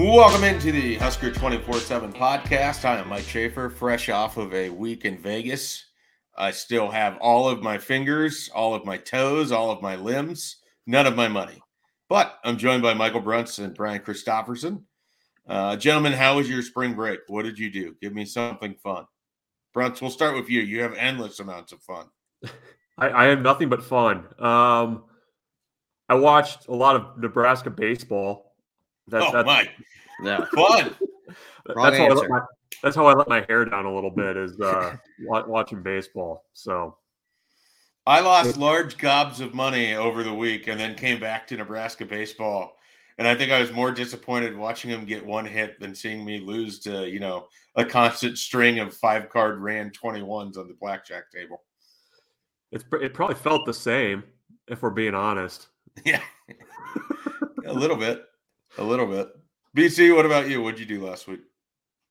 Welcome into the Husker 24 7 podcast. I am Mike Schaefer, fresh off of a week in Vegas. I still have all of my fingers, all of my toes, all of my limbs, none of my money. But I'm joined by Michael Bruntz and Brian Christopherson. Uh, gentlemen, how was your spring break? What did you do? Give me something fun. Bruntz, we'll start with you. You have endless amounts of fun. I, I have nothing but fun. Um, I watched a lot of Nebraska baseball. That, oh, that's, my. Yeah. Fun. that's, how I let my, that's how I let my hair down a little bit is uh, watching baseball. So I lost large gobs of money over the week and then came back to Nebraska baseball. And I think I was more disappointed watching him get one hit than seeing me lose to, you know, a constant string of five card ran 21s on the blackjack table. It's it probably felt the same if we're being honest. Yeah. a little bit. A little bit. BC, what about you? What'd you do last week?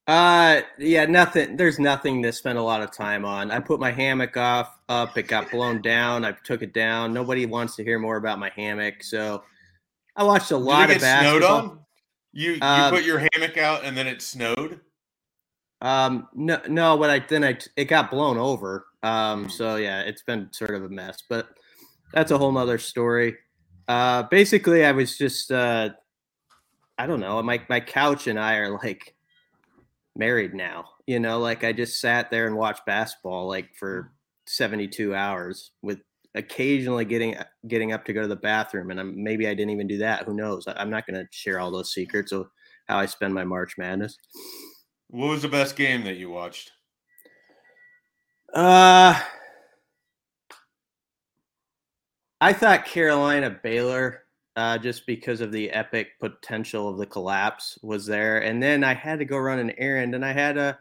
Uh, yeah, nothing. There's nothing to spend a lot of time on. I put my hammock off up. It got blown down. I took it down. Nobody wants to hear more about my hammock, so I watched a lot of basketball. Snowed on? You you um, put your hammock out and then it snowed. Um, no, no, but I then I it got blown over. Um, so yeah, it's been sort of a mess, but that's a whole nother story. Uh, basically, I was just uh I don't know. My my couch and I are like married now. You know, like I just sat there and watched basketball like for 72 hours with occasionally getting getting up to go to the bathroom and I'm, maybe I didn't even do that. Who knows? I'm not going to share all those secrets of how I spend my March Madness. What was the best game that you watched? Uh I thought Carolina Baylor uh, just because of the epic potential of the collapse was there. And then I had to go run an errand, and I had a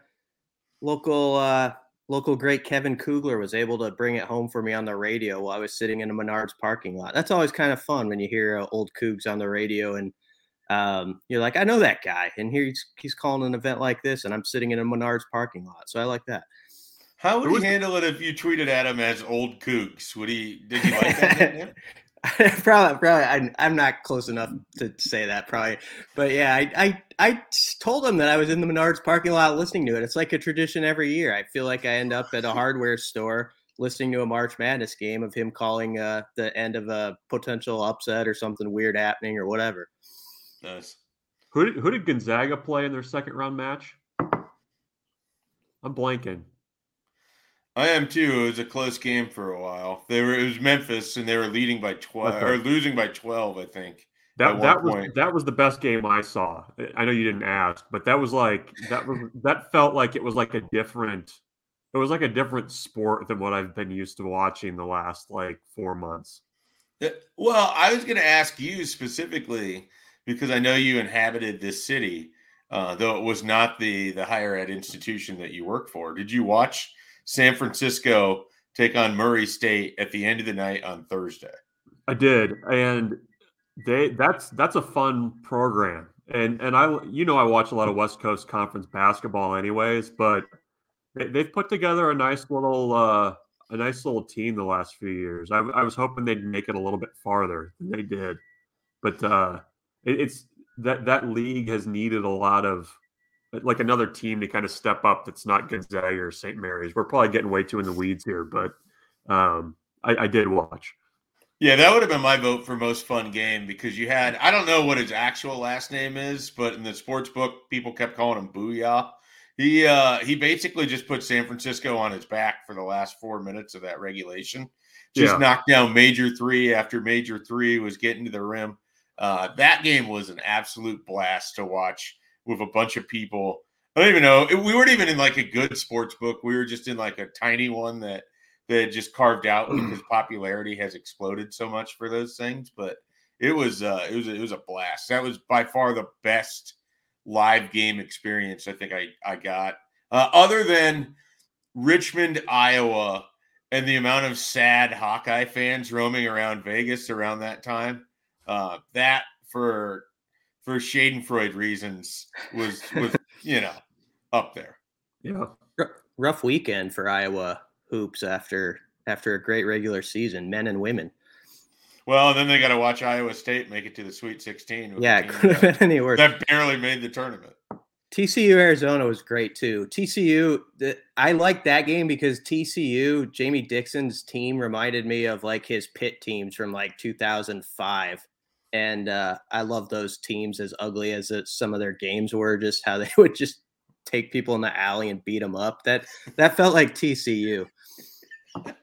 local uh, local great Kevin Kugler was able to bring it home for me on the radio while I was sitting in a Menards parking lot. That's always kind of fun when you hear uh, old Cougs on the radio and um, you're like, I know that guy, and here he's he's calling an event like this, and I'm sitting in a Menards parking lot, so I like that. How would he handle it if you tweeted at him as old Cougs? Would he? Did he like that? probably, probably. I, I'm not close enough to say that, probably. But yeah, I, I, I told him that I was in the Menards parking lot listening to it. It's like a tradition every year. I feel like I end up at a hardware store listening to a March Madness game of him calling uh, the end of a potential upset or something weird happening or whatever. Nice. Who did, who did Gonzaga play in their second round match? I'm blanking. I am too. It was a close game for a while. They were it was Memphis and they were leading by twelve or losing by twelve, I think. That that was point. that was the best game I saw. I know you didn't ask, but that was like that was that felt like it was like a different it was like a different sport than what I've been used to watching the last like four months. Well, I was going to ask you specifically because I know you inhabited this city, uh, though it was not the the higher ed institution that you work for. Did you watch San Francisco take on Murray State at the end of the night on Thursday. I did, and they that's that's a fun program. And and I you know I watch a lot of West Coast Conference basketball anyways, but they, they've put together a nice little uh, a nice little team the last few years. I, I was hoping they'd make it a little bit farther than they did, but uh, it, it's that that league has needed a lot of like another team to kind of step up that's not Gonzaga or St. Mary's. We're probably getting way too in the weeds here, but um, I, I, did watch. Yeah, that would have been my vote for most fun game because you had I don't know what his actual last name is, but in the sports book, people kept calling him Booyah. He uh, he basically just put San Francisco on his back for the last four minutes of that regulation. Just yeah. knocked down major three after major three was getting to the rim. Uh, that game was an absolute blast to watch with a bunch of people I don't even know. We weren't even in like a good sports book. We were just in like a tiny one that that just carved out because popularity has exploded so much for those things. But it was uh, it was it was a blast. That was by far the best live game experience I think I I got, uh, other than Richmond, Iowa, and the amount of sad Hawkeye fans roaming around Vegas around that time. Uh, that for for Schadenfreude reasons was was you know up there. Yeah, R- rough weekend for Iowa hoops after after a great regular season, men and women. Well, then they got to watch Iowa State make it to the Sweet 16. Yeah, it could have been any worse. That barely made the tournament. TCU Arizona was great too. TCU, the, I like that game because TCU, Jamie Dixon's team reminded me of like his Pitt teams from like 2005. And uh, I love those teams as ugly as it, some of their games were, just how they would just take people in the alley and beat them up. That that felt like TCU.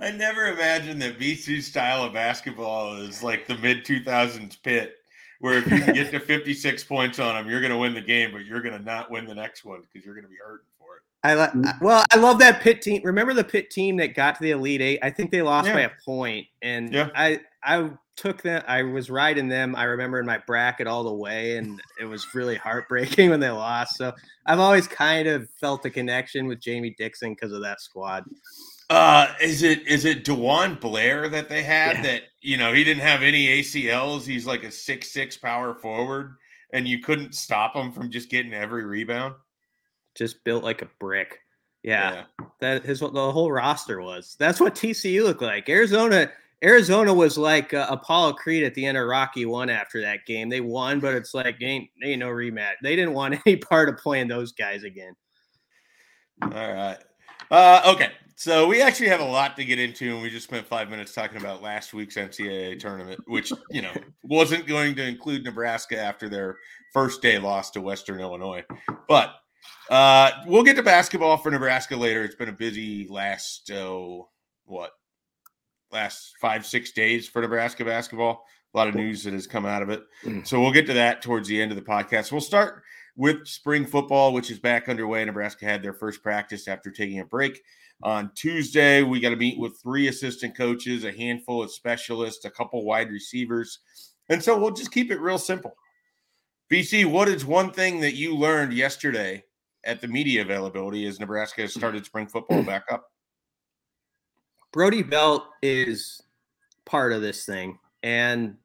I never imagined that BC's style of basketball is like the mid 2000s Pitt, where if you can get to 56 points on them, you're going to win the game, but you're going to not win the next one because you're going to be hurting for it. I like. Well, I love that Pitt team. Remember the Pitt team that got to the Elite Eight? I think they lost Yeah. by a point, and Yeah. I I took them. I was riding them. I remember in my bracket all the way, and it was really heartbreaking when they lost. So I've always kind of felt a connection with Jamie Dixon because of that squad. Uh, is it is it DeJuan Blair that they had Yeah. that you know he didn't have any ACLs? He's like a six six power forward, and you couldn't stop him from just getting every rebound. Just built like a brick. Yeah, that is what the whole roster was. That's what TCU looked like. Arizona. Arizona was like uh, Apollo Creed at the end of Rocky One after that game. They won, but it's like ain't ain't no rematch. They didn't want any part of playing those guys again. All right. Uh, okay. So we actually have a lot to get into, and we just spent five minutes talking about last week's NCAA tournament, which you know wasn't going to include Nebraska after their first day loss to Western Illinois. But uh, we'll get to basketball for Nebraska later. It's been a busy last oh what last five six days for Nebraska basketball. A lot of news that has come out of it. Mm. So we'll get to that towards the end of the podcast. We'll start with spring football, which is back underway. Nebraska had their first practice after taking a break on Tuesday. We got to meet with three assistant coaches, a handful of specialists, a couple wide receivers. And so we'll just keep it real simple. BC, what is one thing that you learned yesterday at the media availability as Nebraska has started spring football back up? Brody Belt is part of this thing, and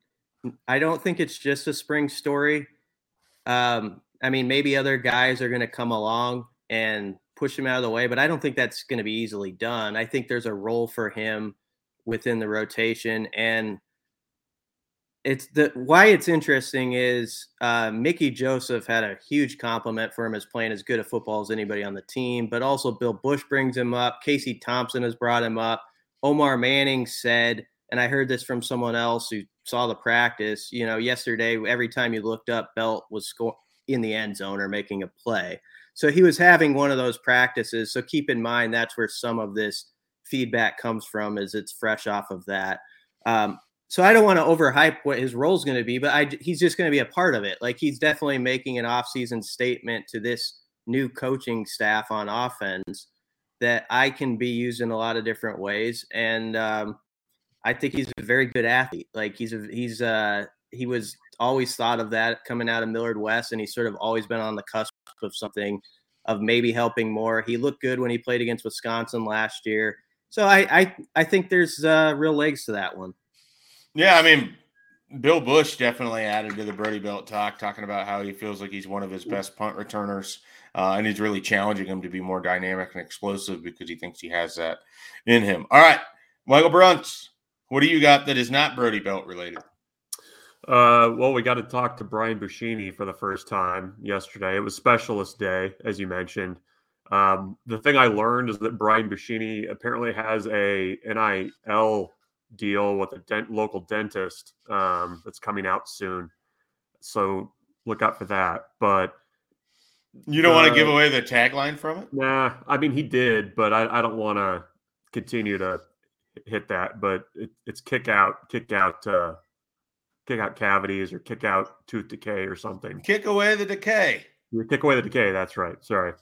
I don't think it's just a spring story. Um, I mean, maybe other guys are going to come along and push him out of the way, but I don't think that's going to be easily done. I think there's a role for him within the rotation, and it's the why it's interesting is uh, Mickey Joseph had a huge compliment for him as playing as good a football as anybody on the team, but also Bill Busch brings him up. Casey Thompson has brought him up. Omar Manning said, and I heard this from someone else who saw the practice. You know, yesterday, every time you looked up, Belt was in the end zone or making a play. So he was having one of those practices. So keep in mind that's where some of this feedback comes from, is it's fresh off of that. Um, so I don't want to overhype what his role is going to be, but I, he's just going to be a part of it. Like he's definitely making an offseason statement to this new coaching staff on offense that I can be used in a lot of different ways. And um, I think he's a very good athlete. Like he's a, he's uh he was always thought of that coming out of Millard West, and he's sort of always been on the cusp of something of maybe helping more. He looked good when he played against Wisconsin last year. So I I, I think there's uh, real legs to that one. Yeah, I mean, Bill Busch definitely added to the Brody Belt talk, talking about how he feels like he's one of his best punt returners, uh, and he's really challenging him to be more dynamic and explosive because he thinks he has that in him. All right, Michael Bruntz, what do you got that is not Brody Belt related? Uh, well, we got to talk to Brian Buschini for the first time yesterday. It was Specialist Day, as you mentioned. Um, the thing I learned is that Brian Buschini apparently has a NIL deal with a dent, local dentist um, that's coming out soon. So look out for that. But You don't want to Uh, give away the tagline from it? nah, I mean he did, but I, I don't want to continue to hit that. But it, it's kick out, kick out, uh, kick out cavities or kick out tooth decay or something. Kick away the decay. You take away the decay. That's right. Sorry.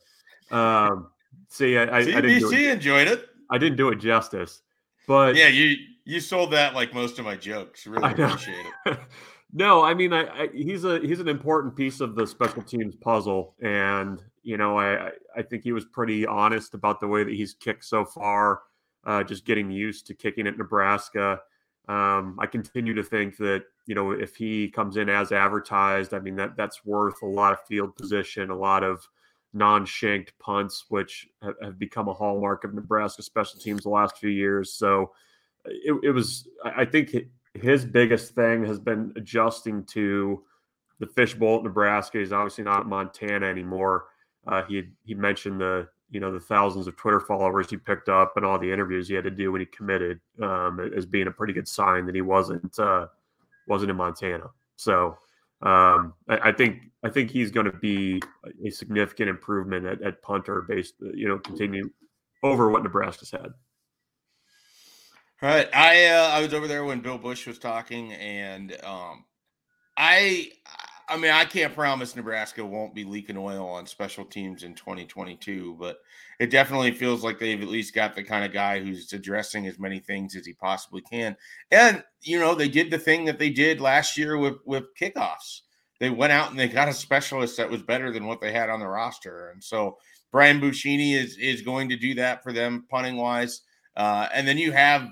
Um, see, I, I, CBC I didn't it, enjoyed it. I didn't do it justice, but Yeah, you you sold that like most of my jokes. Really appreciate it. no, I mean, I, I, he's a he's an important piece of the special teams puzzle, and you know, I I- think he was pretty honest about the way that he's kicked so far. Uh, just getting used to kicking at Nebraska. Um, I continue to think that you know if he comes in as advertised, I mean that that's worth a lot of field position, a lot of non-shanked punts, which have, become a hallmark of Nebraska special teams the last few years. So it, it was, I think hi- his biggest thing has been adjusting to the fishbowl at Nebraska. He's obviously not Montana anymore. Uh, he he mentioned the you know the thousands of Twitter followers he picked up and all the interviews he had to do when he committed um, as being a pretty good sign that he wasn't uh, wasn't in Montana. So um, I, I think I think he's going to be a significant improvement at, at punter based you know continue over what Nebraska's had. Right. I uh, I was over there when Bill Busch was talking, and um, I I mean I can't promise Nebraska won't be leaking oil on special teams in 2022, but it definitely feels like they've at least got the kind of guy who's addressing as many things as he possibly can. And you know they did the thing that they did last year with with kickoffs. They went out and they got a specialist that was better than what they had on the roster, and so Brian Buschini is is going to do that for them punting wise. Uh, and then you have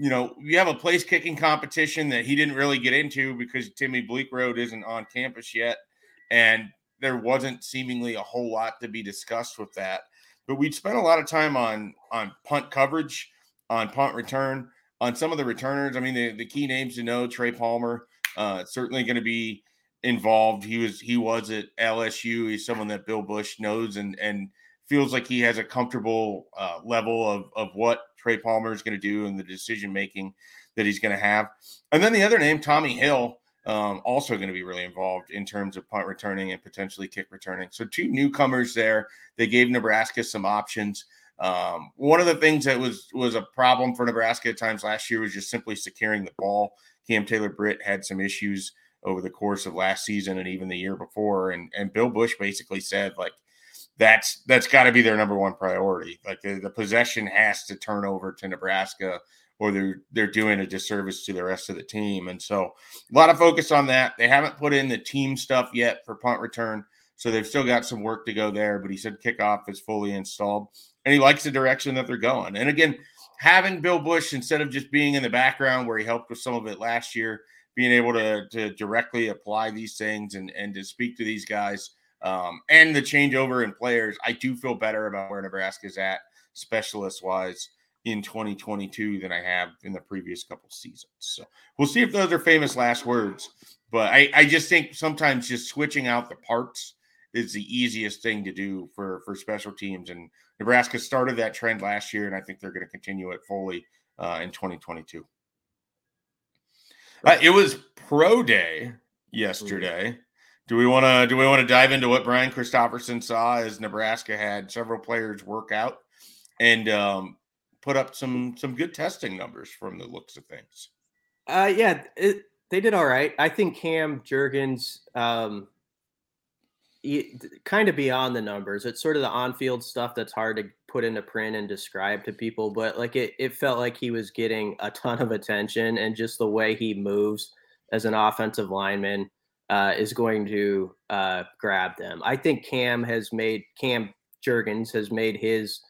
you know, you have a place kicking competition that he didn't really get into because Timmy Bleekrode isn't on campus yet. And there wasn't seemingly a whole lot to be discussed with that. But we'd spent a lot of time on on punt coverage, on punt return, on some of the returners. I mean, the, the key names to know, Trey Palmer, uh, certainly going to be involved. He was he was at LSU. He's someone that Bill Busch knows and and feels like he has a comfortable uh, level of of what Trey Palmer is going to do and the decision making that he's going to have. And then the other name, Tommy Hill, um, also going to be really involved in terms of punt returning and potentially kick returning. So two newcomers there. They gave Nebraska some options. Um, one of the things that was was a problem for Nebraska at times last year was just simply securing the ball. Cam Taylor Britt had some issues over the course of last season and even the year before, and and Bill Busch basically said like that's that's got to be their number one priority. Like the, the possession has to turn over to Nebraska, or they're they're doing a disservice to the rest of the team. And so a lot of focus on that. They haven't put in the team stuff yet for punt return, so they've still got some work to go there. But he said kickoff is fully installed, and he likes the direction that they're going. And again, having Bill Busch instead of just being in the background where he helped with some of it last year, being able to to directly apply these things and and to speak to these guys um, and the changeover in players, I do feel better about where Nebraska's at specialist wise in 2022 than I have in the previous couple seasons. So we'll see if those are famous last words. But I, I just think sometimes just switching out the parts is the easiest thing to do for for special teams. And Nebraska started that trend last year, and I think they're going to continue it fully uh, in 2022. Uh, it was pro day yesterday. Do we want to do we want to dive into what Brian Christopherson saw as Nebraska had several players work out and um, put up some some good testing numbers from the looks of things? Uh, yeah, it, they did all right. I think Cam Jurgens, um, kind of beyond the numbers. It's sort of the on-field stuff that's hard to put into print and describe to people, but like it, it felt like he was getting a ton of attention, and just the way he moves as an offensive lineman uh, is going to uh, grab them. I think Cam has made Cam Jurgens has made his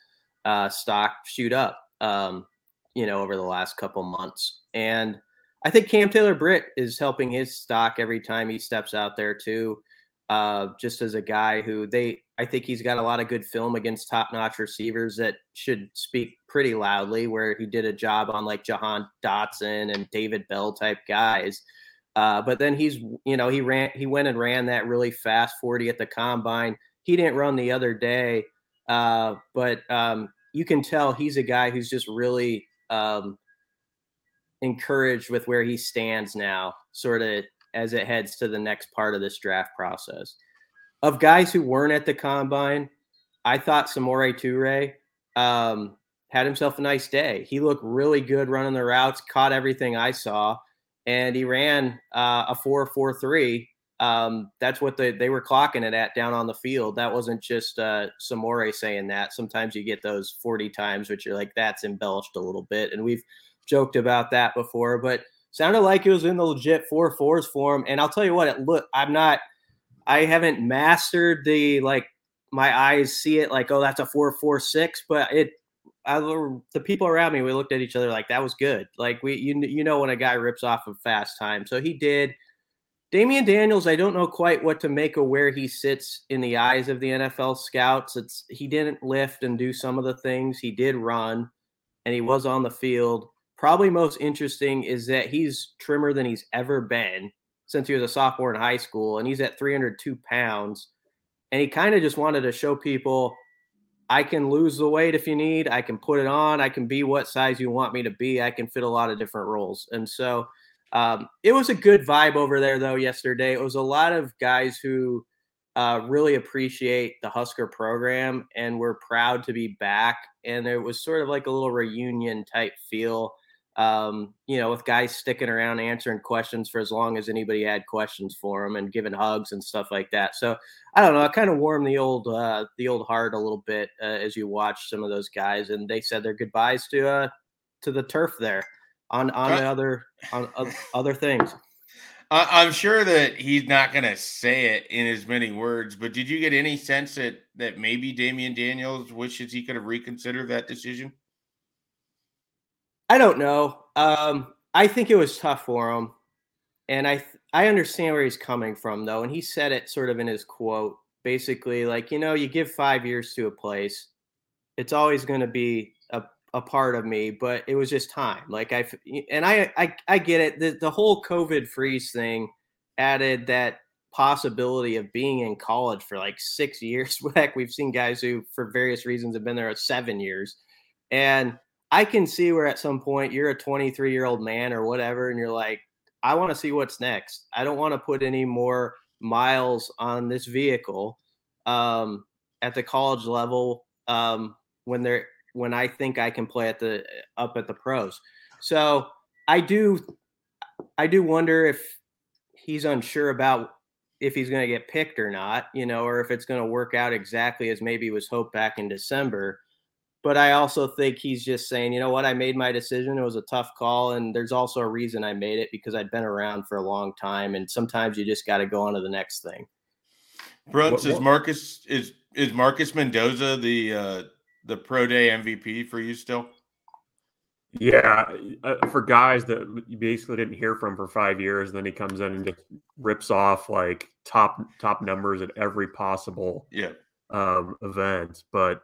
uh, stock shoot up, um, you know, over the last couple months, and I think Cam Taylor Britt is helping his stock every time he steps out there too. Uh, just as a guy who they, I think he's got a lot of good film against top-notch receivers that should speak pretty loudly. Where he did a job on like Jahan Dotson and David Bell type guys. Uh, but then he's, you know, he ran, he went and ran that really fast 40 at the combine. He didn't run the other day, uh, but um, you can tell he's a guy who's just really um, encouraged with where he stands now, sort of as it heads to the next part of this draft process. Of guys who weren't at the combine, I thought Samori Toure um, had himself a nice day. He looked really good running the routes, caught everything I saw and he ran uh, a four four three um, that's what they, they were clocking it at down on the field. That wasn't just uh, Samori saying that. Sometimes you get those 40 times, which you're like, that's embellished a little bit. And we've joked about that before, but sounded like it was in the legit four fours for him. And I'll tell you what, it look, I'm not, I haven't mastered the like, my eyes see it like, oh, that's a four four six, but it, I, the people around me, we looked at each other like that was good. Like we, you, you know, when a guy rips off a fast time, so he did. Damion Daniels, I don't know quite what to make of where he sits in the eyes of the NFL scouts. It's he didn't lift and do some of the things. He did run and he was on the field. Probably most interesting is that he's trimmer than he's ever been since he was a sophomore in high school, and he's at 302 pounds. And he kind of just wanted to show people I can lose the weight if you need. I can put it on. I can be what size you want me to be. I can fit a lot of different roles. And so um, it was a good vibe over there, though, yesterday. It was a lot of guys who uh, really appreciate the Husker program and we're proud to be back. And it was sort of like a little reunion type feel, um, you know, with guys sticking around answering questions for as long as anybody had questions for them and giving hugs and stuff like that. So I don't know, it kind of warmed the old uh, the old heart a little bit uh, as you watch some of those guys, and they said their goodbyes to uh, to the turf there on on the other on other things. I'm sure that he's not going to say it in as many words, but did you get any sense that that maybe Damion Daniels wishes he could have reconsidered that decision? I don't know. Um, I think it was tough for him, and I I understand where he's coming from though, and he said it sort of in his quote, basically like you know you give five years to a place, it's always going to be a part of me, but it was just time. Like I and I I, I get it. The, the whole COVID freeze thing added that possibility of being in college for like six years. Heck, we've seen guys who, for various reasons, have been there seven years, and I can see where at some point you're a 23 year old man or whatever, and you're like, I want to see what's next. I don't want to put any more miles on this vehicle um, at the college level um, when they're when I think I can play at the up at the pros. So I do I do wonder if he's unsure about if he's going to get picked or not, you know, or if it's going to work out exactly as maybe was hoped back in December. But I also think he's just saying, you know what, I made my decision. It was a tough call. And there's also a reason I made it because I'd been around for a long time. And sometimes you just got to go on to the next thing. Brooks, is Marcus is is Marcus Mendoza the uh the pro day MVP for you still? Yeah, uh, for guys that you basically didn't hear from for five years, and then he comes in and just rips off like top top numbers at every possible yeah um, event. But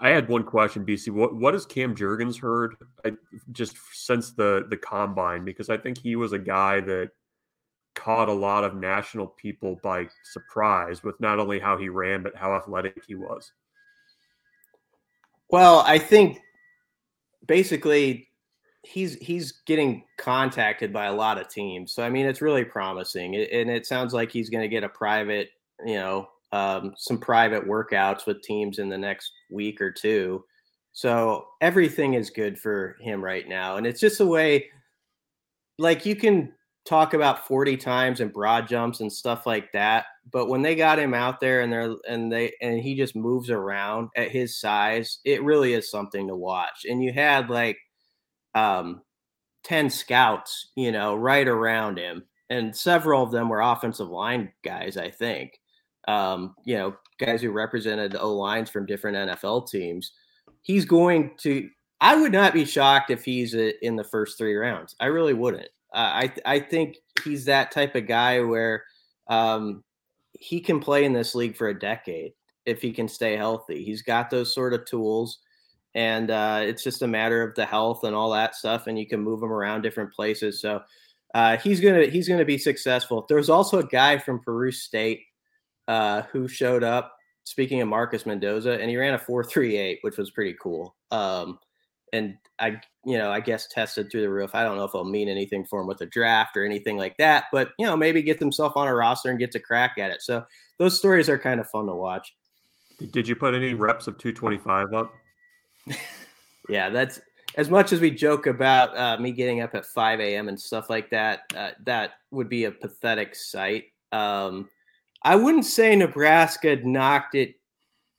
I had one question, BC. What what has Cam Jurgens heard I, just since the the combine? Because I think he was a guy that caught a lot of national people by surprise with not only how he ran but how athletic he was. Well, I think basically he's he's getting contacted by a lot of teams. So I mean, it's really promising, and it sounds like he's going to get a private, you know, um, some private workouts with teams in the next week or two. So everything is good for him right now, and it's just a way. Like you can talk about 40 times and broad jumps and stuff like that. But when they got him out there and they're and they and he just moves around at his size, it really is something to watch. And you had like um 10 scouts, you know, right around him. And several of them were offensive line guys, I think. Um, you know, guys who represented O lines from different NFL teams. He's going to I would not be shocked if he's in the first three rounds. I really wouldn't. I I think he's that type of guy where um, he can play in this league for a decade if he can stay healthy. He's got those sort of tools, and uh, it's just a matter of the health and all that stuff. And you can move him around different places. So uh, he's gonna he's gonna be successful. There's also a guy from Peru State uh, who showed up. Speaking of Marcus Mendoza, and he ran a four three eight, which was pretty cool. Um, and I, you know, I guess tested through the roof. I don't know if it'll mean anything for him with a draft or anything like that, but you know, maybe get himself on a roster and get to crack at it. So those stories are kind of fun to watch. Did you put any reps of 225 up? yeah, that's as much as we joke about uh, me getting up at 5 a.m. and stuff like that. Uh, that would be a pathetic sight. Um, I wouldn't say Nebraska knocked it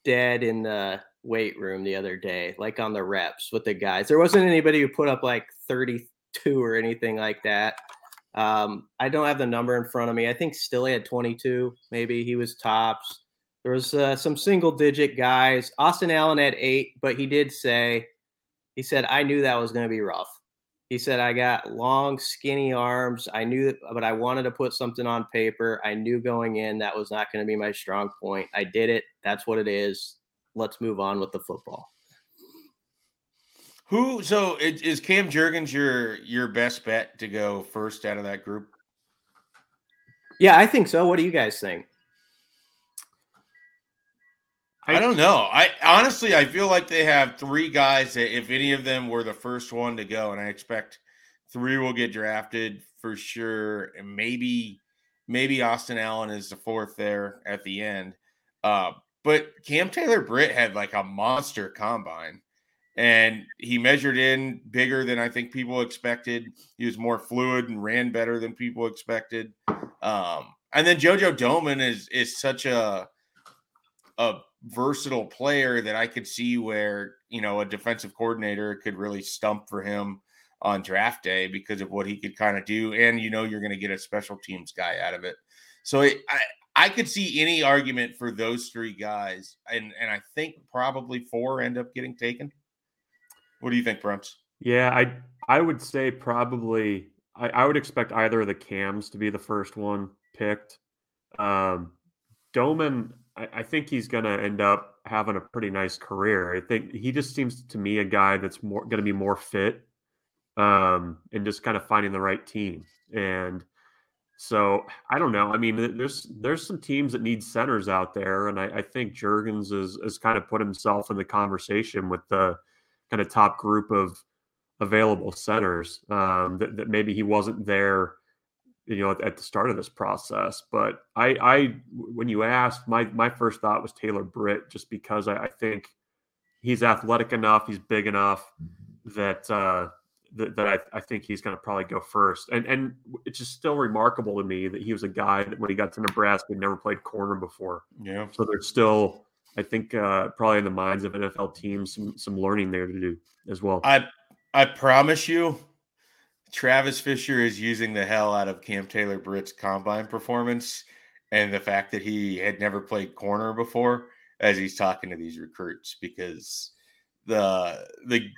dead in the weight room the other day, like on the reps with the guys. There wasn't anybody who put up like 32 or anything like that. Um, I don't have the number in front of me. I think Stille had 22, maybe he was tops. There was uh, some single digit guys. Austin Allen had eight, but he did say, he said, I knew that was going to be rough. He said, I got long, skinny arms. I knew that, but I wanted to put something on paper. I knew going in that was not going to be my strong point. I did it. That's what it is. Let's move on with the football. Who so it, is Cam Jurgens your your best bet to go first out of that group? Yeah, I think so. What do you guys think? I, don't know. I honestly I feel like they have three guys that if any of them were the first one to go, and I expect three will get drafted for sure, and maybe maybe Austin Allen is the fourth there at the end. Uh, but Cam Taylor Britt had like a monster combine and he measured in bigger than I think people expected. He was more fluid and ran better than people expected. Um, and then JoJo Domann is is such a a versatile player that I could see where you know a defensive coordinator could really stump for him on draft day because of what he could kind of do, and you know you're going to get a special teams guy out of it. So it, I I could see any argument for those three guys, and and I think probably four end up getting taken. What do you think, Bruntz? Yeah, I I would say probably I, I would expect either of the cams to be the first one picked. Um, Domann, I, think he's going to end up having a pretty nice career. I think he just seems to me a guy that's more going to be more fit um, and just kind of finding the right team. And so I don't know. I mean, there's there's some teams that need centers out there, and I, I think Jurgens has, has kind of put himself in the conversation with the kind of top group of available centers um, that, that, maybe he wasn't there you know at, at, the start of this process but i i when you asked my my first thought was taylor britt just because i, I think he's athletic enough he's big enough that uh that, that I, I think he's going to probably go first. And and it's just still remarkable to me that he was a guy that when he got to nebraska never played corner before. Yeah. So there's still I think uh, probably in the minds of NFL teams, some some learning there to do as well. I I promise you, Travis Fisher is using the hell out of Cam Taylor Britt's combine performance and the fact that he had never played corner before as he's talking to these recruits because the the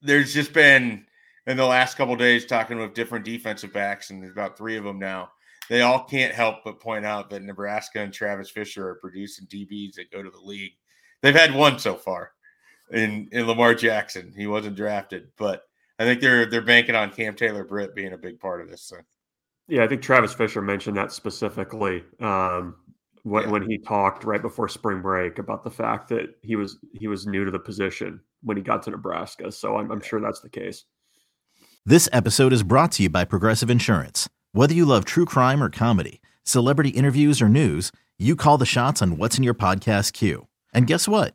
there's just been in the last couple days talking with different defensive backs and there's about three of them now they all can't help but point out that Nebraska and Travis Fisher are producing DBs that go to the league. They've had one so far in in Lamar Jackson. He wasn't drafted, but I think they're they're banking on Cam Taylor Britt being a big part of this thing. Yeah, I think Travis Fisher mentioned that specifically um, when, yeah. when he talked right before spring break about the fact that he was he was new to the position when he got to Nebraska. So I'm, I'm sure that's the case. This episode is brought to you by Progressive Insurance. Whether you love true crime or comedy, celebrity interviews or news, you call the shots on what's in your podcast queue. And guess what?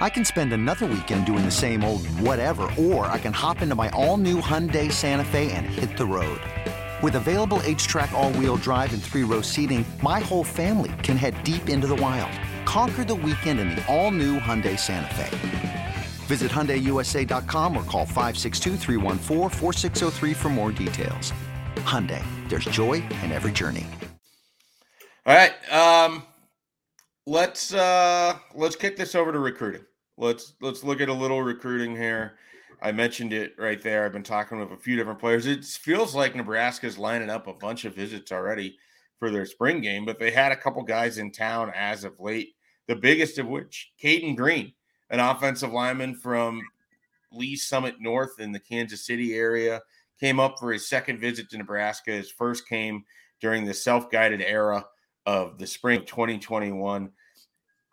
I can spend another weekend doing the same old whatever, or I can hop into my all new Hyundai Santa Fe and hit the road. With available HTRAC, all wheel drive, and three row seating, my whole family can head deep into the wild. Conquer the weekend in the all new Hyundai Santa Fe. Visit HyundaiUSA.com or call 562 for more details. Hyundai, there's joy in every journey. All right. Um, let's uh let's kick this over to recruiting. Let's let's look at a little recruiting here. I mentioned it right there. I've been talking with a few different players. It feels like Nebraska's lining up a bunch of visits already for their spring game, but they had a couple guys in town as of late. The biggest of which, Cayden Green, an offensive lineman from Lee's Summit North in the Kansas City area, came up for his second visit to Nebraska. His first came during the self guided era of the spring of 2021.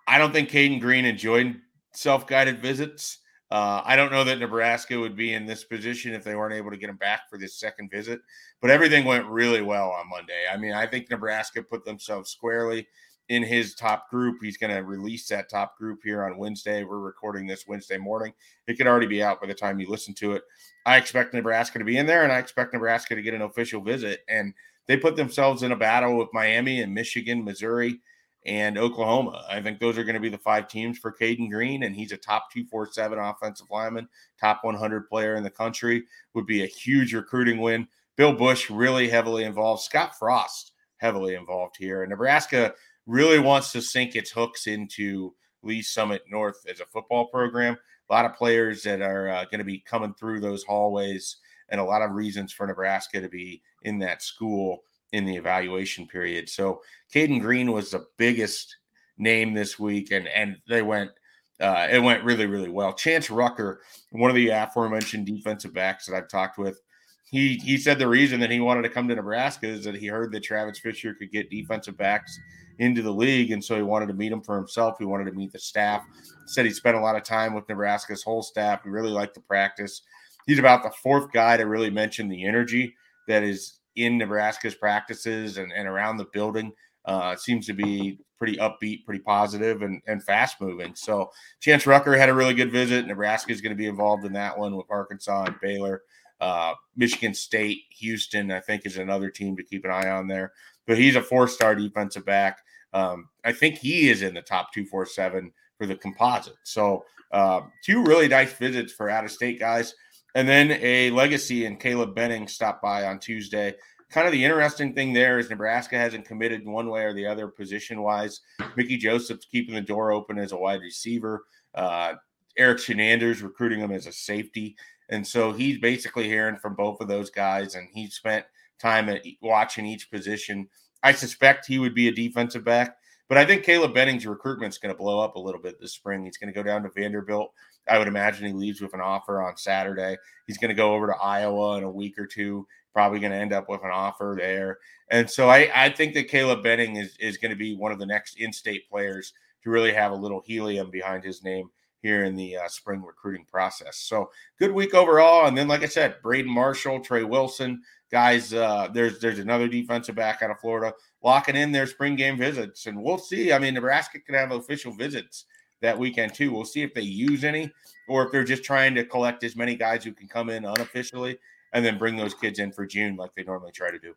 I don't think Cayden Green enjoyed self guided visits. Uh, I don't know that Nebraska would be in this position if they weren't able to get him back for this second visit, but everything went really well on Monday. I mean, I think Nebraska put themselves squarely in his top group. He's going to release that top group here on Wednesday. We're recording this Wednesday morning. It could already be out by the time you listen to it. I expect Nebraska to be in there, and I expect Nebraska to get an official visit. And they put themselves in a battle with Miami and Michigan, Missouri and Oklahoma. I think those are going to be the five teams for Cayden Green, and he's a top 247 offensive lineman, top 100 player in the country. Would be a huge recruiting win. Bill Busch really heavily involved. Scott Frost heavily involved here. And Nebraska really wants to sink its hooks into Lee's Summit North as a football program. A lot of players that are uh, going to be coming through those hallways, and a lot of reasons for Nebraska to be in that school in the evaluation period. So Cayden Green was the biggest name this week, and and they went uh, it went really really well. Chance Rucker, one of the aforementioned defensive backs that I've talked with, he he said the reason that he wanted to come to Nebraska is that he heard that Travis Fisher could get defensive backs into the league, and so he wanted to meet him for himself. He wanted to meet the staff. Said he spent a lot of time with Nebraska's whole staff. He really liked the practice. He's about the fourth guy to really mention the energy that is in Nebraska's practices and, and around the building. Uh, seems to be pretty upbeat, pretty positive, and, and fast moving. So Chance Rucker had a really good visit. Nebraska is going to be involved in that one with Arkansas and Baylor. Uh, Michigan State, Houston, I think, is another team to keep an eye on there. But he's a four star defensive back. Um, I think he is in the top 247 for the composite. So, uh, two really nice visits for out of state guys. And then a legacy and Caleb Benning stopped by on Tuesday. Kind of the interesting thing there is Nebraska hasn't committed one way or the other position wise. Mickey Joseph's keeping the door open as a wide receiver. Uh, Erik Chinander recruiting him as a safety. And so he's basically hearing from both of those guys, and he spent time at watching each position. I suspect he would be a defensive back, but I think Caleb Benning's recruitment is going to blow up a little bit this spring. He's going to go down to Vanderbilt. I would imagine he leaves with an offer on Saturday. He's going to go over to Iowa in a week or two. Probably going to end up with an offer there. And so I, I think that Caleb Benning is, is going to be one of the next in state players to really have a little helium behind his name here in the uh, spring recruiting process. So good week overall. And then, like I said, Braden Marshall, Trey Wilson, guys. Uh, there's there's another defensive back out of Florida locking in their spring game visits, and we'll see. I mean, Nebraska can have official visits that weekend too. We'll see if they use any or if they're just trying to collect as many guys who can come in unofficially and then bring those kids in for June like they normally try to do.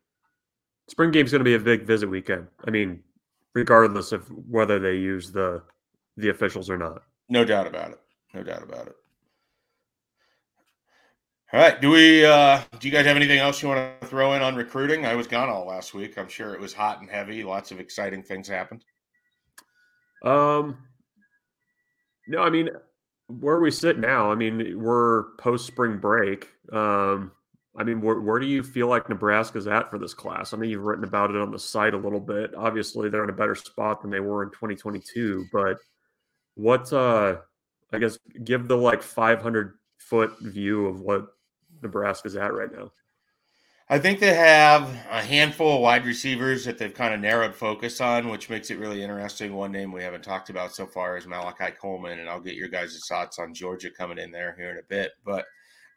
Spring game's going to be a big visit weekend. I mean, regardless of whether they use the the officials or not. No doubt about it. No doubt about it. All right. Do we uh do you guys have anything else you want to throw in on recruiting? I was gone all last week. I'm sure it was hot and heavy. Lots of exciting things happened. Um no, I mean, where we sit now, I mean, we're post spring break. Um, I mean, where, where do you feel like Nebraska's at for this class? I mean, you've written about it on the site a little bit. Obviously, they're in a better spot than they were in 2022. But what, uh, I guess, give the like 500 foot view of what Nebraska's at right now. I think they have a handful of wide receivers that they've kind of narrowed focus on, which makes it really interesting. One name we haven't talked about so far is Malachi Coleman, and I'll get your guys' thoughts on Georgia coming in there here in a bit. But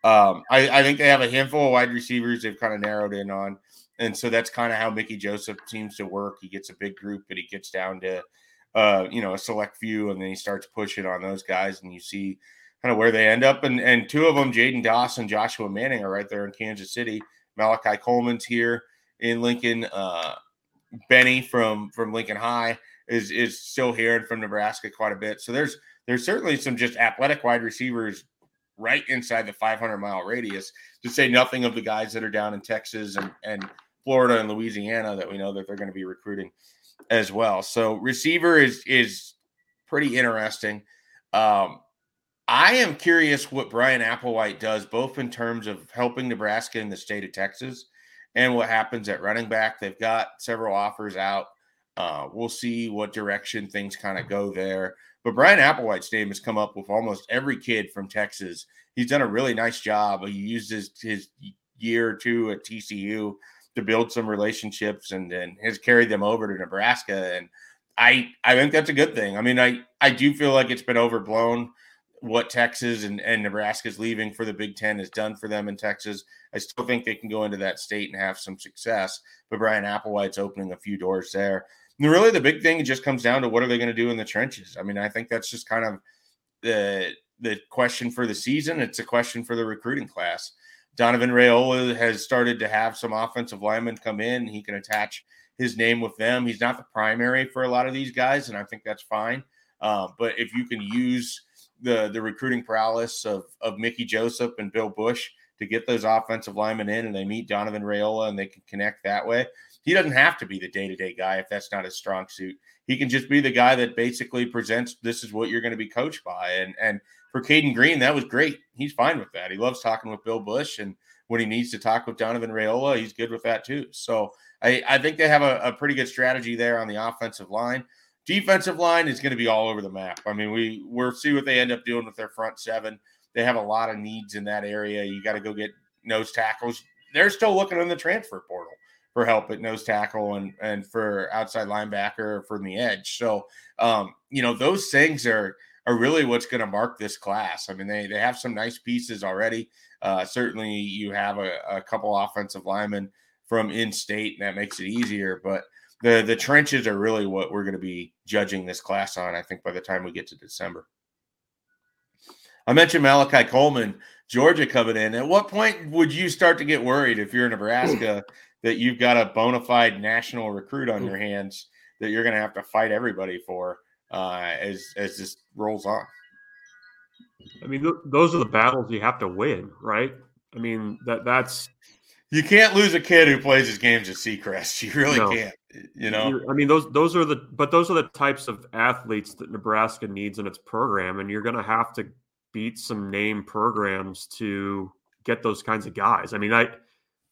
um, I, I, think they have a handful of wide receivers they've kind of narrowed in on. And so that's kind of how Mickey Joseph seems to work. He gets a big group, but he gets down to, uh, you know, a select few, and then he starts pushing on those guys, and you see kind of where they end up. And, and two of them, Jaden Dawson, Joshua Manning, are right there in Kansas City Malachi Coleman's here in Lincoln. Uh, Benny from from Lincoln High is is still here and from Nebraska quite a bit. So there's there's certainly some just athletic wide receivers right inside the 500 mile radius. To say nothing of the guys that are down in Texas and and Florida and Louisiana that we know that they're going to be recruiting as well. So receiver is is pretty interesting. Um, I am curious what Bryan Applewhite does, both in terms of helping Nebraska in the state of Texas and what happens at running back. They've got several offers out. Uh, we'll see what direction things kind of go there. But Bryan Applewhite's name has come up with almost every kid from Texas. He's done a really nice job. He used his, his year or two at TCU to build some relationships and and has carried them over to Nebraska. And I I think that's a good thing. I mean, I I do feel like it's been overblown what Texas and, and Nebraska's leaving for the Big Ten has done for them in Texas. I still think they can go into that state and have some success. But Bryan Applewhite's opening a few doors there. And really, the big thing just comes down to what are they going to do in the trenches. I mean, I think that's just kind of the the question for the season. It's a question for the recruiting class. Donovan Raiola has started to have some offensive linemen come in. He can attach his name with them. He's not the primary for a lot of these guys, and I think that's fine. Uh, but if you can use the the recruiting prowess of of Mickey Joseph and Bill Busch to get those offensive linemen in, and they meet Donovan Raiola, and they can connect that way. He doesn't have to be the day to day guy if that's not his strong suit. He can just be the guy that basically presents this is what you're going to be coached by. And and for Cayden Green, that was great. He's fine with that. He loves talking with Bill Busch, and when he needs to talk with Donovan Raiola, he's good with that too. So I, I think they have a, a pretty good strategy there on the offensive line. Defensive line is going to be all over the map. I mean, we we'll see what they end up doing with their front seven. They have a lot of needs in that area. You got to go get nose tackles. They're still looking in the transfer portal for help at nose tackle and and for outside linebacker from the edge. So um, you know, those things are are really what's going to mark this class. I mean, they they have some nice pieces already. Uh, certainly, you have a, a couple offensive linemen from in state, and that makes it easier. But the the trenches are really what we're going to be judging this class on. I think by the time we get to December. I mentioned Malachi Coleman, Georgia coming in. At what point would you start to get worried if you're in Nebraska that you've got a bona fide national recruit on your hands that you're going to have to fight everybody for uh, as as this rolls on? I mean, th- those are the battles you have to win, right? I mean that that's you can't lose a kid who plays his games at Seacrest. You really no. can't. You know, I mean those those are the but those are the types of athletes that Nebraska needs in its program, and you're going to have to beat some name programs to get those kinds of guys. I mean, I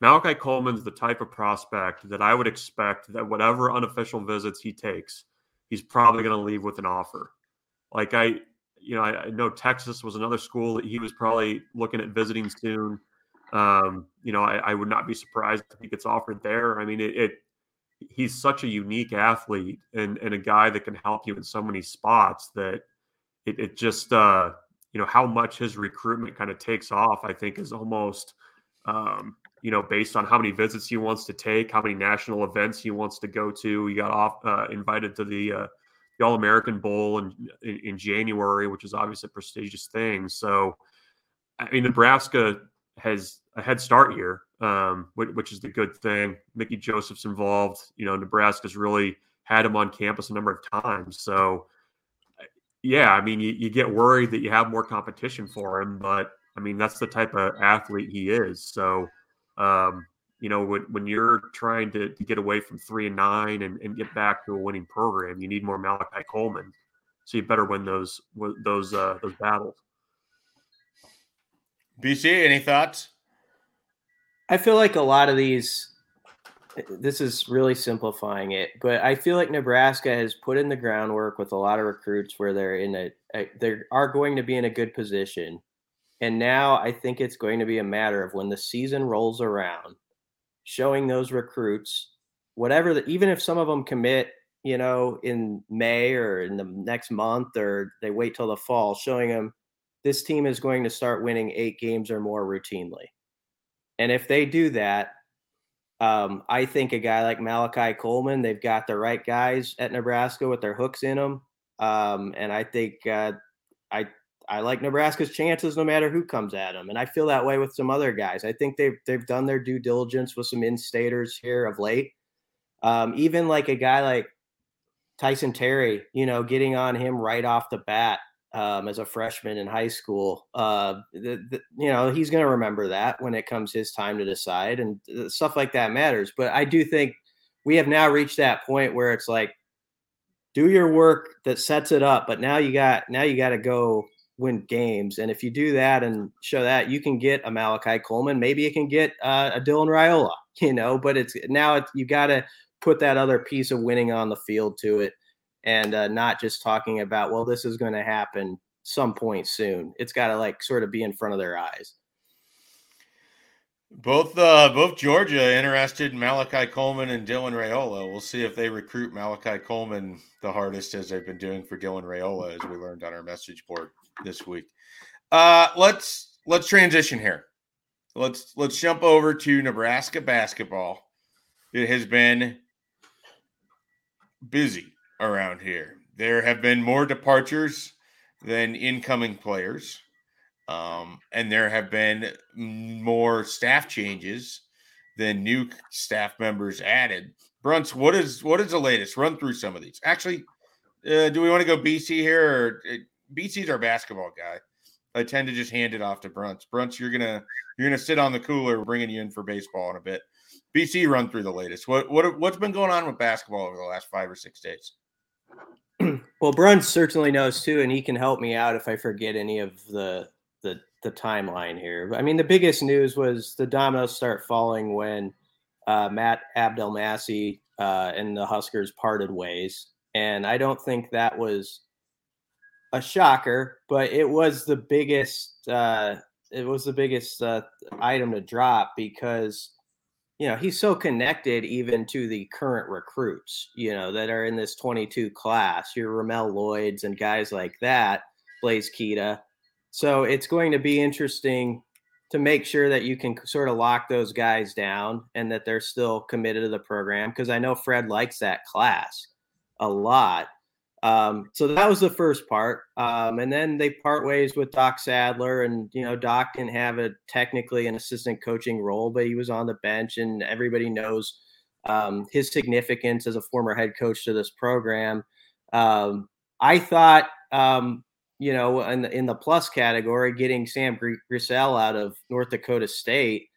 Malachi Coleman's the type of prospect that I would expect that whatever unofficial visits he takes, he's probably going to leave with an offer. Like I, you know, I, I, know Texas was another school that he was probably looking at visiting soon. Um, you know, I, I, would not be surprised if he gets offered there. I mean, it, it he's such a unique athlete and, and a guy that can help you in so many spots that it, it just uh, you know how much his recruitment kind of takes off. I think is almost um, you know based on how many visits he wants to take, how many national events he wants to go to. He got off uh, invited to the uh, the All American Bowl in, in, in January, which is obviously a prestigious thing. So, I mean, Nebraska has a head start here, um, which, which, is the good thing. Mickey Joseph's involved. You know, Nebraska's really had him on campus a number of times. So, yeah, I mean, you, you get worried that you have more competition for him, but I mean, that's the type of athlete he is. So, um, you know, when, when you're trying to, to, get away from three and nine and, and get back to a winning program, you need more Malachi Coleman. So you better win those those uh, those battles. BC, any thoughts? I feel like a lot of these. This is really simplifying it, but I feel like Nebraska has put in the groundwork with a lot of recruits where they're in a, a they are going to be in a good position, and now I think it's going to be a matter of when the season rolls around, showing those recruits whatever the, even if some of them commit you know in may or in the next month or they wait till the fall showing them this team is going to start winning eight games or more routinely. And if they do that, um, I think a guy like Malachi Coleman, they've got the right guys at Nebraska with their hooks in them. Um, and I think uh, I I like Nebraska's chances no matter who comes at them. And I feel that way with some other guys. I think they've they've done their due diligence with some in-staters here of late. Um, even like a guy like Tyson Terry, you know, getting on him right off the bat um, as a freshman in high school. Uh, the, the, you know, he's going to remember that when it comes his time to decide, and stuff like that matters. But I do think we have now reached that point where it's like, do your work that sets it up, but now you got now you got to go win games, and if you do that and show that, you can get a Malachi Coleman, maybe you can get uh, a Dylan Raiola, you know. But it's now you got to put that other piece of winning on the field to it and uh, not just talking about well this is going to happen some point soon it's got to like sort of be in front of their eyes Both uh, both Georgia interested in Malachi Coleman and Dylan Raiola. We'll see if they recruit Malachi Coleman the hardest as they've been doing for Dylan Raiola, as we learned on our message board this week. Uh, let's let's transition here. Let's let's jump over to Nebraska basketball. It has been busy around here. There have been more departures than incoming players. Um, and there have been more staff changes than new staff members added. Bruntz, what is what is the latest? Run through some of these. Actually, uh, do we want to go BC here? Or uh, BC's our basketball guy. I tend to just hand it off to Bruntz. Bruntz, you're gonna you're gonna sit on the cooler, bringing you in for baseball in a bit. BC, run through the latest. What what what's been going on with basketball over the last five or six days? Well, Bruntz certainly knows too, and he can help me out if I forget any of the the the timeline here. I mean, the biggest news was the dominoes start falling when uh, Matt Abdelmassih uh, and the Huskers parted ways, and I don't think that was a shocker, but it was the biggest. Uh, it was the biggest uh, item to drop because you know he's so connected even to the current recruits you know that are in this 22 class your Ramel Lloyds and guys like that Blaise Keita so it's going to be interesting to make sure that you can sort of lock those guys down and that they're still committed to the program because I know Fred likes that class a lot. Um, so that was the first part. Um, and then they part ways with Doc Sadler, and you know Doc didn't have a technically an assistant coaching role, but he was on the bench, and everybody knows um, his significance as a former head coach to this program. Um, I thought um, you know, in the, in the plus category, getting Sam Griesel out of North Dakota State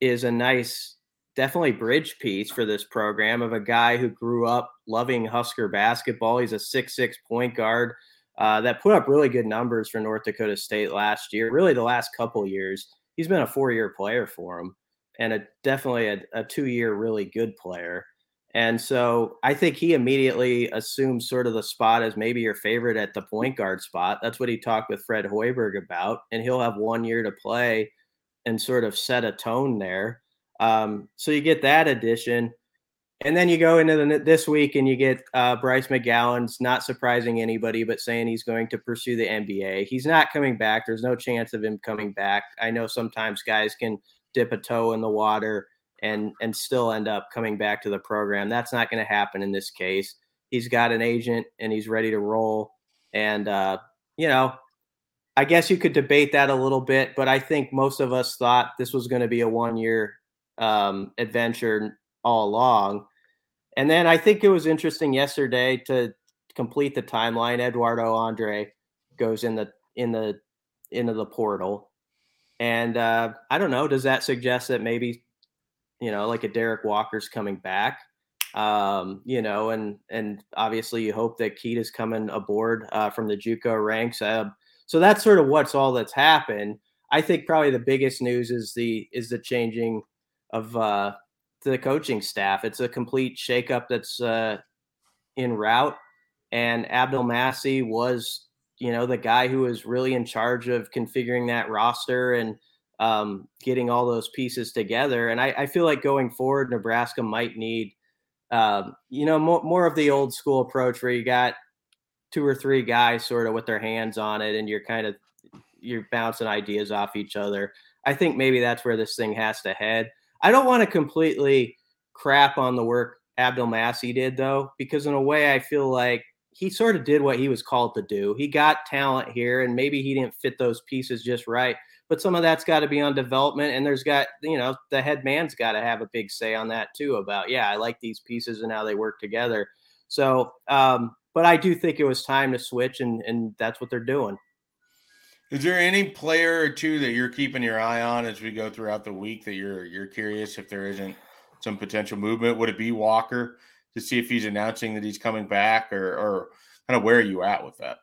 is a nice, definitely bridge piece for this program of a guy who grew up loving Husker basketball. He's a six-six point guard uh, that put up really good numbers for North Dakota State last year. Really, the last couple years, he's been a four-year player for him, and a definitely a, a two-year really good player. And so I think he immediately assumes sort of the spot as maybe your favorite at the point guard spot. That's what he talked with Fred Hoiberg about. And he'll have one year to play and sort of set a tone there. Um, so you get that addition. And then you go into the, this week and you get uh, Bryce McGowens, not surprising anybody, but saying he's going to pursue the NBA. He's not coming back. There's no chance of him coming back. I know sometimes guys can dip a toe in the water and and still end up coming back to the program. That's not going to happen in this case. He's got an agent and he's ready to roll. And uh, you know, I guess you could debate that a little bit, but I think most of us thought this was going to be a one year um, adventure all along. And then I think it was interesting yesterday to complete the timeline. Eduardo Andre goes in the in the into the portal. And uh, I don't know. Does that suggest that maybe you know, like a Derek Walker's coming back. Um, you know, and and obviously you hope that Keita's coming aboard uh, from the JUCO ranks. Uh, so that's sort of what's all that's happened. I think probably the biggest news is the is the changing of uh, the coaching staff. It's a complete shakeup that's uh, in route. And Abdul Abdelmassih was, you know, the guy who was really in charge of configuring that roster and um, getting all those pieces together. And I, I, feel like going forward, Nebraska might need, um, you know, more, more of the old school approach where you got two or three guys sort of with their hands on it and you're kind of you're bouncing ideas off each other. I think maybe that's where this thing has to head. I don't want to completely crap on the work Abdelmassih did though, because in a way I feel like he sort of did what he was called to do. He got talent here and maybe he didn't fit those pieces just right but some of that's got to be on development and there's got you know the head man's got to have a big say on that too about yeah i like these pieces and how they work together so um but i do think it was time to switch and and that's what they're doing is there any player or two that you're keeping your eye on as we go throughout the week that you're you're curious if there isn't some potential movement would it be walker to see if he's announcing that he's coming back or or kind of where are you at with that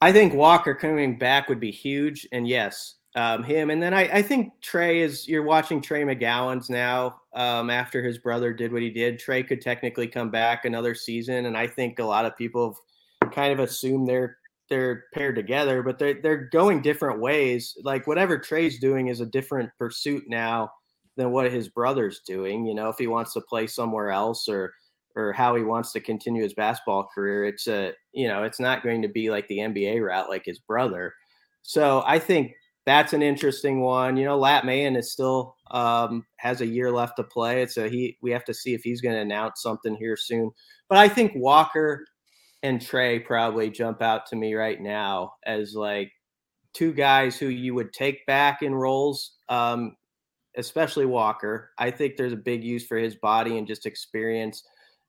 I think Walker coming back would be huge. And yes, um, him. And then I, I, think Trey is you're watching Trey McGowens now um, after his brother did what he did. Trey could technically come back another season, and I think a lot of people have kind of assumed they're they're paired together, but they're they're going different ways. Like whatever Trey's doing is a different pursuit now than what his brother's doing. You know, if he wants to play somewhere else or or how he wants to continue his basketball career, it's a you know, it's not going to be like the NBA route like his brother. So I think that's an interesting one. You know, Lat Mayen is still um, has a year left to play. It's a he. We have to see if he's going to announce something here soon. But I think Walker and Trey probably jump out to me right now as like two guys who you would take back in roles, um, especially Walker. I think there's a big use for his body and just experience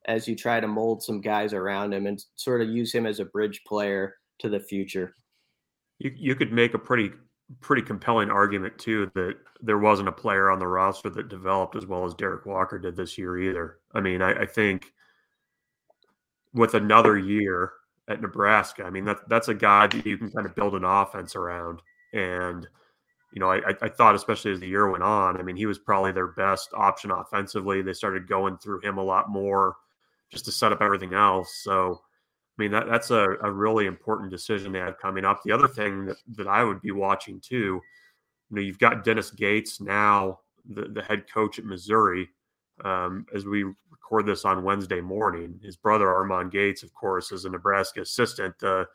as you try to mold some guys around him and sort of use him as a bridge player to the future. You you could make a pretty pretty compelling argument too that there wasn't a player on the roster that developed as well as Derek Walker did this year either. I mean, I, I think with another year at Nebraska, I mean that that's a guy that you can kind of build an offense around. And you know, I, I thought especially as the year went on, I mean, he was probably their best option offensively. They started going through him a lot more just to set up everything else. So I mean, that, that's a, a really important decision they have coming up. The other thing that, that I would be watching too, you know, you've got Dennis Gates now, the, the head coach at Missouri. Um, as we record this on Wednesday morning, his brother Armon Gates, of course, is a Nebraska assistant. The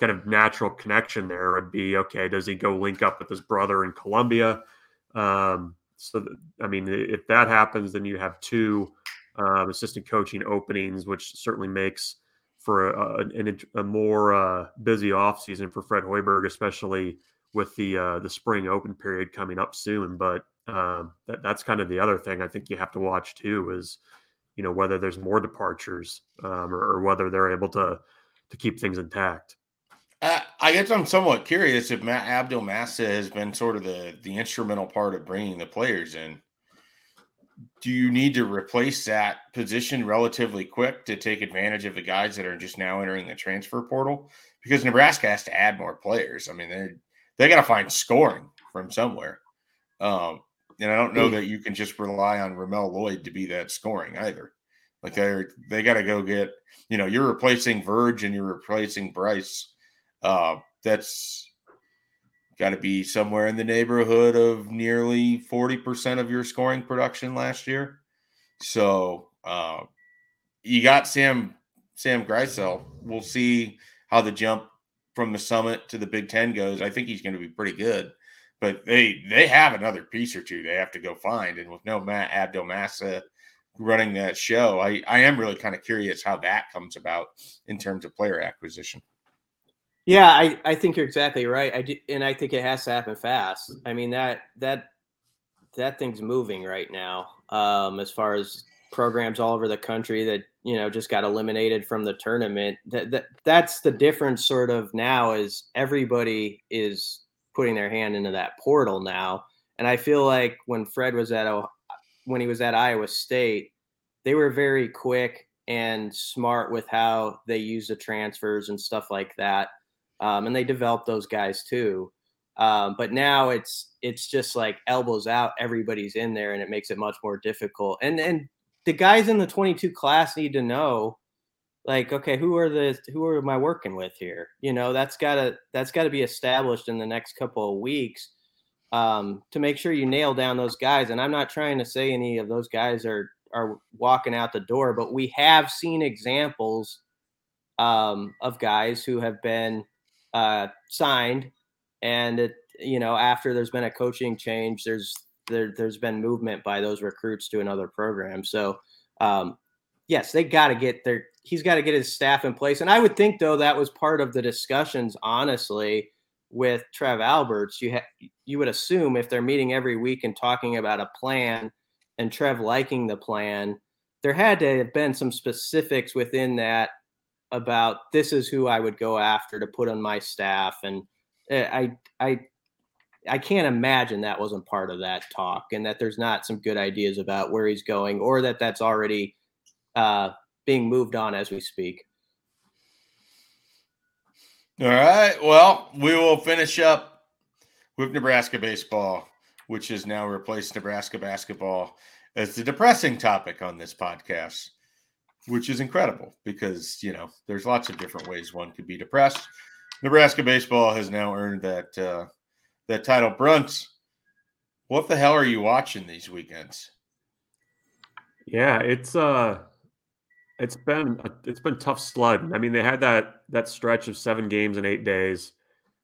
kind of natural connection there would be okay, does he go link up with his brother in Columbia? Um, so, I mean, if that happens, then you have two um, assistant coaching openings, which certainly makes for a, a, a more uh, busy offseason for Fred Hoiberg, especially with the uh, the spring open period coming up soon. But um, that, that's kind of the other thing I think you have to watch too is you know whether there's more departures um, or, or, whether they're able to to keep things intact. Uh, I guess I'm somewhat curious if Matt Abdelmassih has been sort of the the instrumental part of bringing the players in do you need to replace that position relatively quick to take advantage of the guys that are just now entering the transfer portal? Because Nebraska has to add more players. I mean, they they got to find scoring from somewhere. Um, and I don't know that you can just rely on Ramel Lloyd to be that scoring either. Like they're they got to go get you know you're replacing Verge and you're replacing Bryce. Uh, that's got to be somewhere in the neighborhood of nearly 40% of your scoring production last year. So uh, you got Sam Sam Griesel. We'll see how the jump from the summit to the Big Ten goes. I think he's going to be pretty good, but they they have another piece or two they have to go find. And with no Matt Abdelmassih running that show, I I am really kind of curious how that comes about in terms of player acquisition. Yeah, I, I think you're exactly right. I do, and I think it has to happen fast. I mean that that that thing's moving right now. Um, as far as programs all over the country that you know just got eliminated from the tournament. That, that that's the difference. Sort of now is everybody is putting their hand into that portal now, and I feel like when Fred was at when he was at Iowa State, they were very quick and smart with how they use the transfers and stuff like that um, and they developed those guys too. Um, but now it's it's just like elbows out, everybody's in there, and it makes it much more difficult. And and the guys in the 22 class need to know, like, okay, who are the who am I working with here? You know, that's gotta that's gotta be established in the next couple of weeks um, to make sure you nail down those guys. And I'm not trying to say any of those guys are are walking out the door, but we have seen examples um, of guys who have been uh, signed, and it you know after there's been a coaching change, there's there there's been movement by those recruits to another program. So um, yes, they got to get their he's got to get his staff in place, and I would think though that was part of the discussions, honestly. With Trev Alberts, you ha- you would assume if they're meeting every week and talking about a plan, and Trev liking the plan, there had to have been some specifics within that about this is who I would go after to put on my staff, and eh, I I I can't imagine that wasn't part of that talk, and that there's not some good ideas about where he's going, or that that's already uh, being moved on as we speak. All right. Well, we will finish up with Nebraska baseball, which has now replaced Nebraska basketball as the depressing topic on this podcast which is incredible because you know there's lots of different ways one could be depressed. Nebraska baseball has now earned that uh, that title. Brunt, What the hell are you watching these weekends? Yeah, it's uh it's been it's been tough sled. I mean, they had that that stretch of seven games in eight days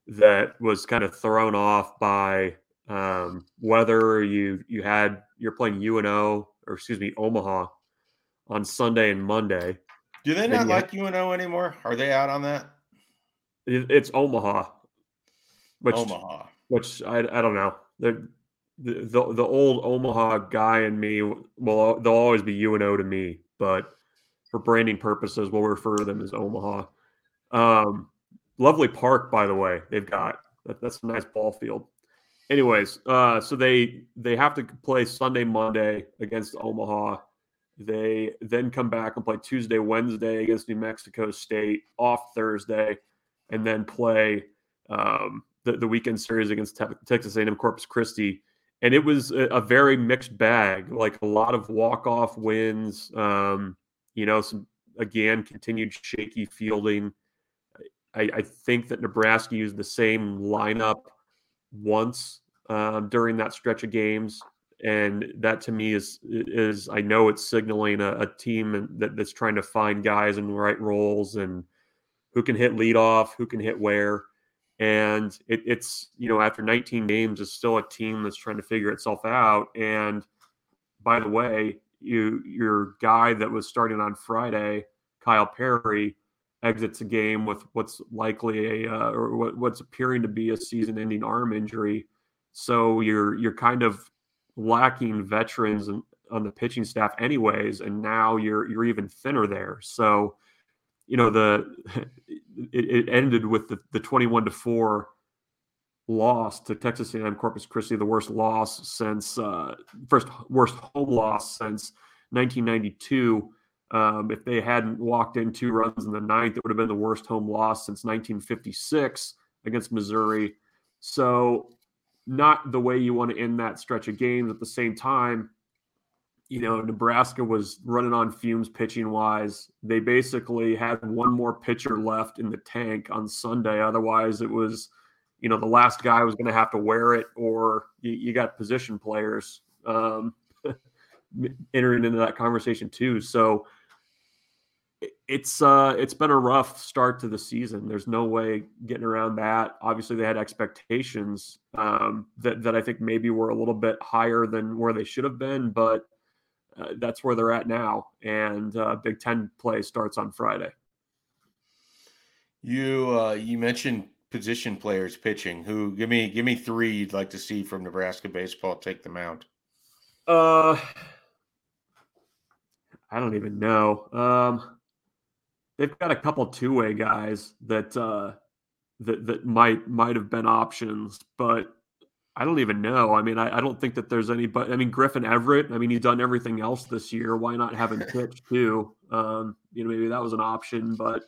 that was kind of thrown off by um, whether you you had you're playing UNO or excuse me Omaha on Sunday and Monday. Do they not like UNO anymore? Are they out on that? It, it's Omaha, which Omaha, which I I don't know. The, the the old Omaha guy and me will they'll always be UNO to me, but for branding purposes, we'll refer to them as Omaha. Um, lovely park, by the way. They've got that, that's a nice ball field. Anyways, uh, so they they have to play Sunday, Monday against Omaha. They then come back and play Tuesday, Wednesday against New Mexico State, off Thursday, and then play um, the, the weekend series against te- Texas A&M Corpus Christi. And it was a, a, very mixed bag, like a lot of walk-off wins. Um, you know, some again continued shaky fielding. I, I, think that Nebraska used the same lineup once um, during that stretch of games, and that to me is is I know it's signaling a, a team that, that's trying to find guys in the right roles and who can hit leadoff, who can hit where. And it, it's, you know, after 19 games, it's still a team that's trying to figure itself out. And by the way, you your guy that was starting on Friday, Kyle Perry, exits a game with what's likely a uh, or what, what's appearing to be a season-ending arm injury. So you're you're kind of lacking veterans on the pitching staff, anyways, and now you're you're even thinner there. So you know the it, it ended with the, the 21 to 4 loss to Texas A&M Corpus Christi, the worst loss since uh, first worst home loss since 1992. Um, if they hadn't walked in two runs in the ninth, it would have been the worst home loss since 1956 against Missouri. So, not the way you want to end that stretch of games. At the same time, you know, Nebraska was running on fumes pitching wise. They basically had one more pitcher left in the tank on Sunday. Otherwise, it was, you know, the last guy was going to have to wear it, or you, you got position players um, entering into that conversation too. So it's uh, it's been a rough start to the season. There's no way getting around that. Obviously, they had expectations um, that that I think maybe were a little bit higher than where they should have been, but uh, that's where they're at now. And uh, Big Ten play starts on Friday. You uh, you mentioned position players pitching. Who give me give me three you'd like to see from Nebraska baseball take the mound. Uh, I don't even know. Um, they've got a couple two way guys that uh, that that might might have been options, but I don't even know. I mean, I, I, don't think that there's any, but I mean, Griffin Everett, I mean, he's done everything else this year. Why not have him pitch too? Um, you know, maybe that was an option, but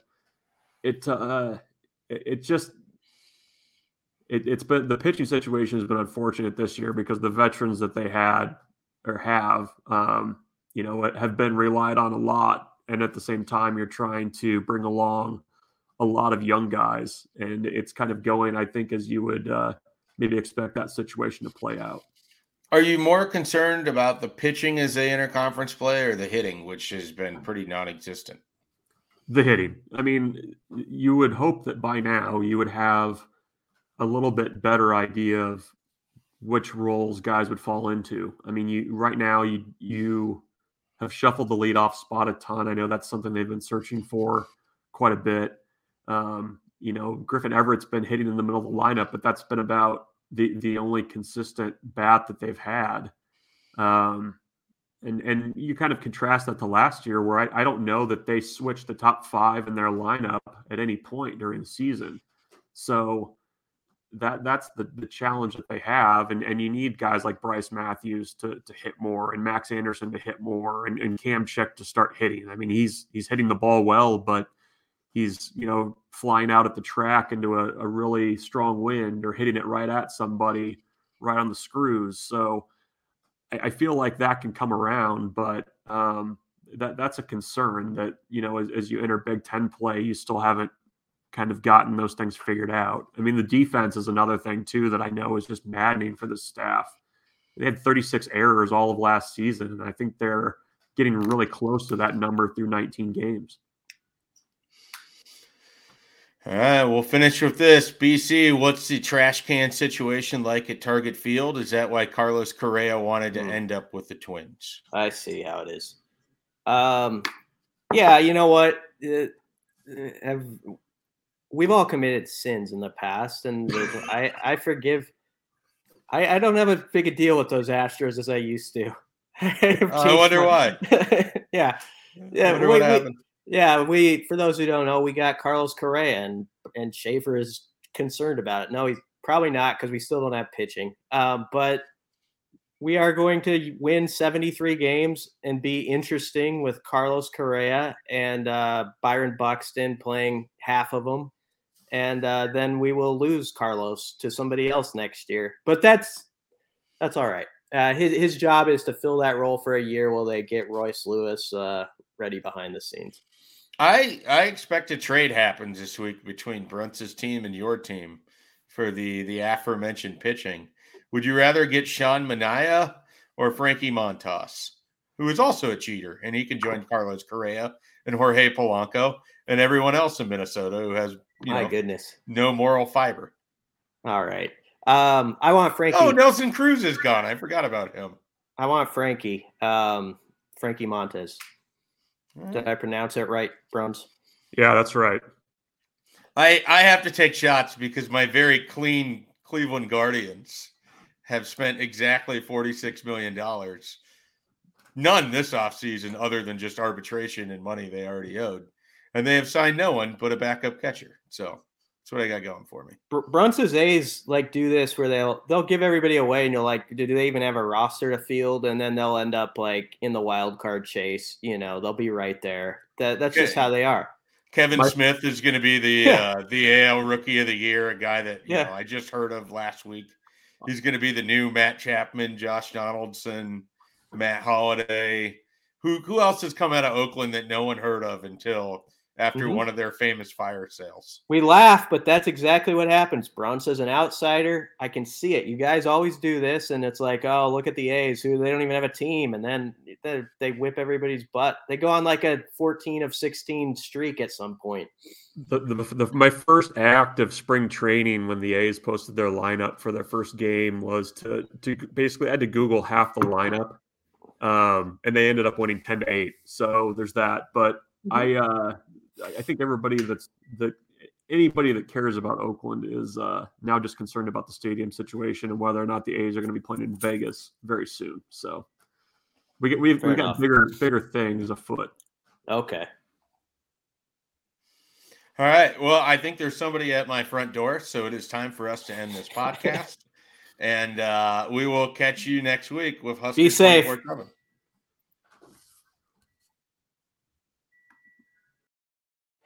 it, uh, it, it just, it, has been the pitching situation has been unfortunate this year because the veterans that they had or have, um, you know, have been relied on a lot. And at the same time, you're trying to bring along a lot of young guys. And it's kind of going, I think, as you would, uh, maybe expect that situation to play out. Are you more concerned about the pitching as they enter conference play or the hitting, which has been pretty non existent? The hitting. I mean, you would hope that by now you would have a little bit better idea of which roles guys would fall into. I mean, you right now you you have shuffled the leadoff spot a ton. I know that's something they've been searching for quite a bit. Um, you know, Griffin Everett's been hitting in the middle of the lineup, but that's been about the the only consistent bat that they've had. Um, and and you kind of contrast that to last year, where I, I don't know that they switched the top five in their lineup at any point during the season. So that that's the, the challenge that they have, and and you need guys like Brice Matthews to to hit more, and Max Anderson to hit more, and, and Cam Chick to start hitting. I mean, he's he's hitting the ball well, but he's you know flying out at the track into a, a, really strong wind or hitting it right at somebody right on the screws so i, I feel like that can come around but um, that that's a concern that you know as, as, you enter big 10 play you still haven't kind of gotten those things figured out i mean the defense is another thing too that i know is just maddening for the staff they had 36 errors all of last season, and I think they're getting really close to that number through 19 games. All right, we'll finish with this. BC, what's the trash can situation like at Target Field? Is that why Carlos Correa wanted to Hmm. end up with the Twins? I see how it is. Um, yeah, you know what? Uh, uh, have we've all committed sins in the past, and I I forgive. I I don't have a big a deal with those Astros as I used to. I wonder why. yeah, Yeah, we- what we- yeah. We for those who don't know, we got Carlos Correa, and and Schaefer is concerned about it. No, he's probably not because we still don't have pitching. Um, but we are going to win 73 games and be interesting with Carlos Correa and uh, Byron Buxton playing half of them. And uh, then we will lose Carlos to somebody else next year. But that's that's all right. Uh, his, his job is to fill that role for a year while they get Royce Lewis uh, ready behind the scenes. I I expect a trade happens this week between Bruntz's team and your team for the the aforementioned pitching. Would you rather get Sean Manaea or Frankie Montas, who is also a cheater, and he can join Carlos Correa and Jorge Polanco and everyone else in Minnesota who has you My know goodness. no moral fiber. All right. Um, I want Frankie. Oh, Nelson Cruz is gone. I forgot about him. I want Frankie. Um, Frankie Montas. Mm. Did I pronounce it right, Bruntz? Yeah, that's right. I I have to take shots because my very clean Cleveland Guardians have spent exactly $46 million. None this offseason other than just arbitration and money they already owed. And they have signed no one but a backup catcher. So that's what I got going for me. Br- Brunson's A's like do this where they'll they'll give everybody away and you're like, do they even have a roster to field? And then they'll end up like in the wild card chase. You know, they'll be right there. That that's just how they are. Kevin My- Smith is going to be the Yeah. uh, the AL Rookie of the Year, a guy that you Yeah. know I just heard of last week. He's going to be the new Matt Chapman, Josh Donaldson, Matt Holliday. Who who else has come out of Oakland that no one heard of until after Mhm. one of their famous fire sales? We laugh, but that's exactly what happens. Bruntz says an outsider, I can see it. You guys always do this, and it's like, oh, look at the A's, who they don't even have a team, and then they, they whip everybody's butt. They go on like a 14 of 16 streak at some point. The, the, the, my first act of spring training when the A's posted their lineup for their first game was to, to basically I had to Google half the lineup, um, and they ended up winning ten to eight. So there's that. But I uh, I I think everybody that's that anybody that cares about Oakland is uh, now just concerned about the stadium situation and whether or not the A's are going to be playing in Vegas very soon. So we get we've Fair we got bigger bigger things afoot. Okay. All right. Well, I think there's somebody at my front door, so it is time for us to end this podcast. and uh, we will catch you next week with Husky. Be safe. 24/7.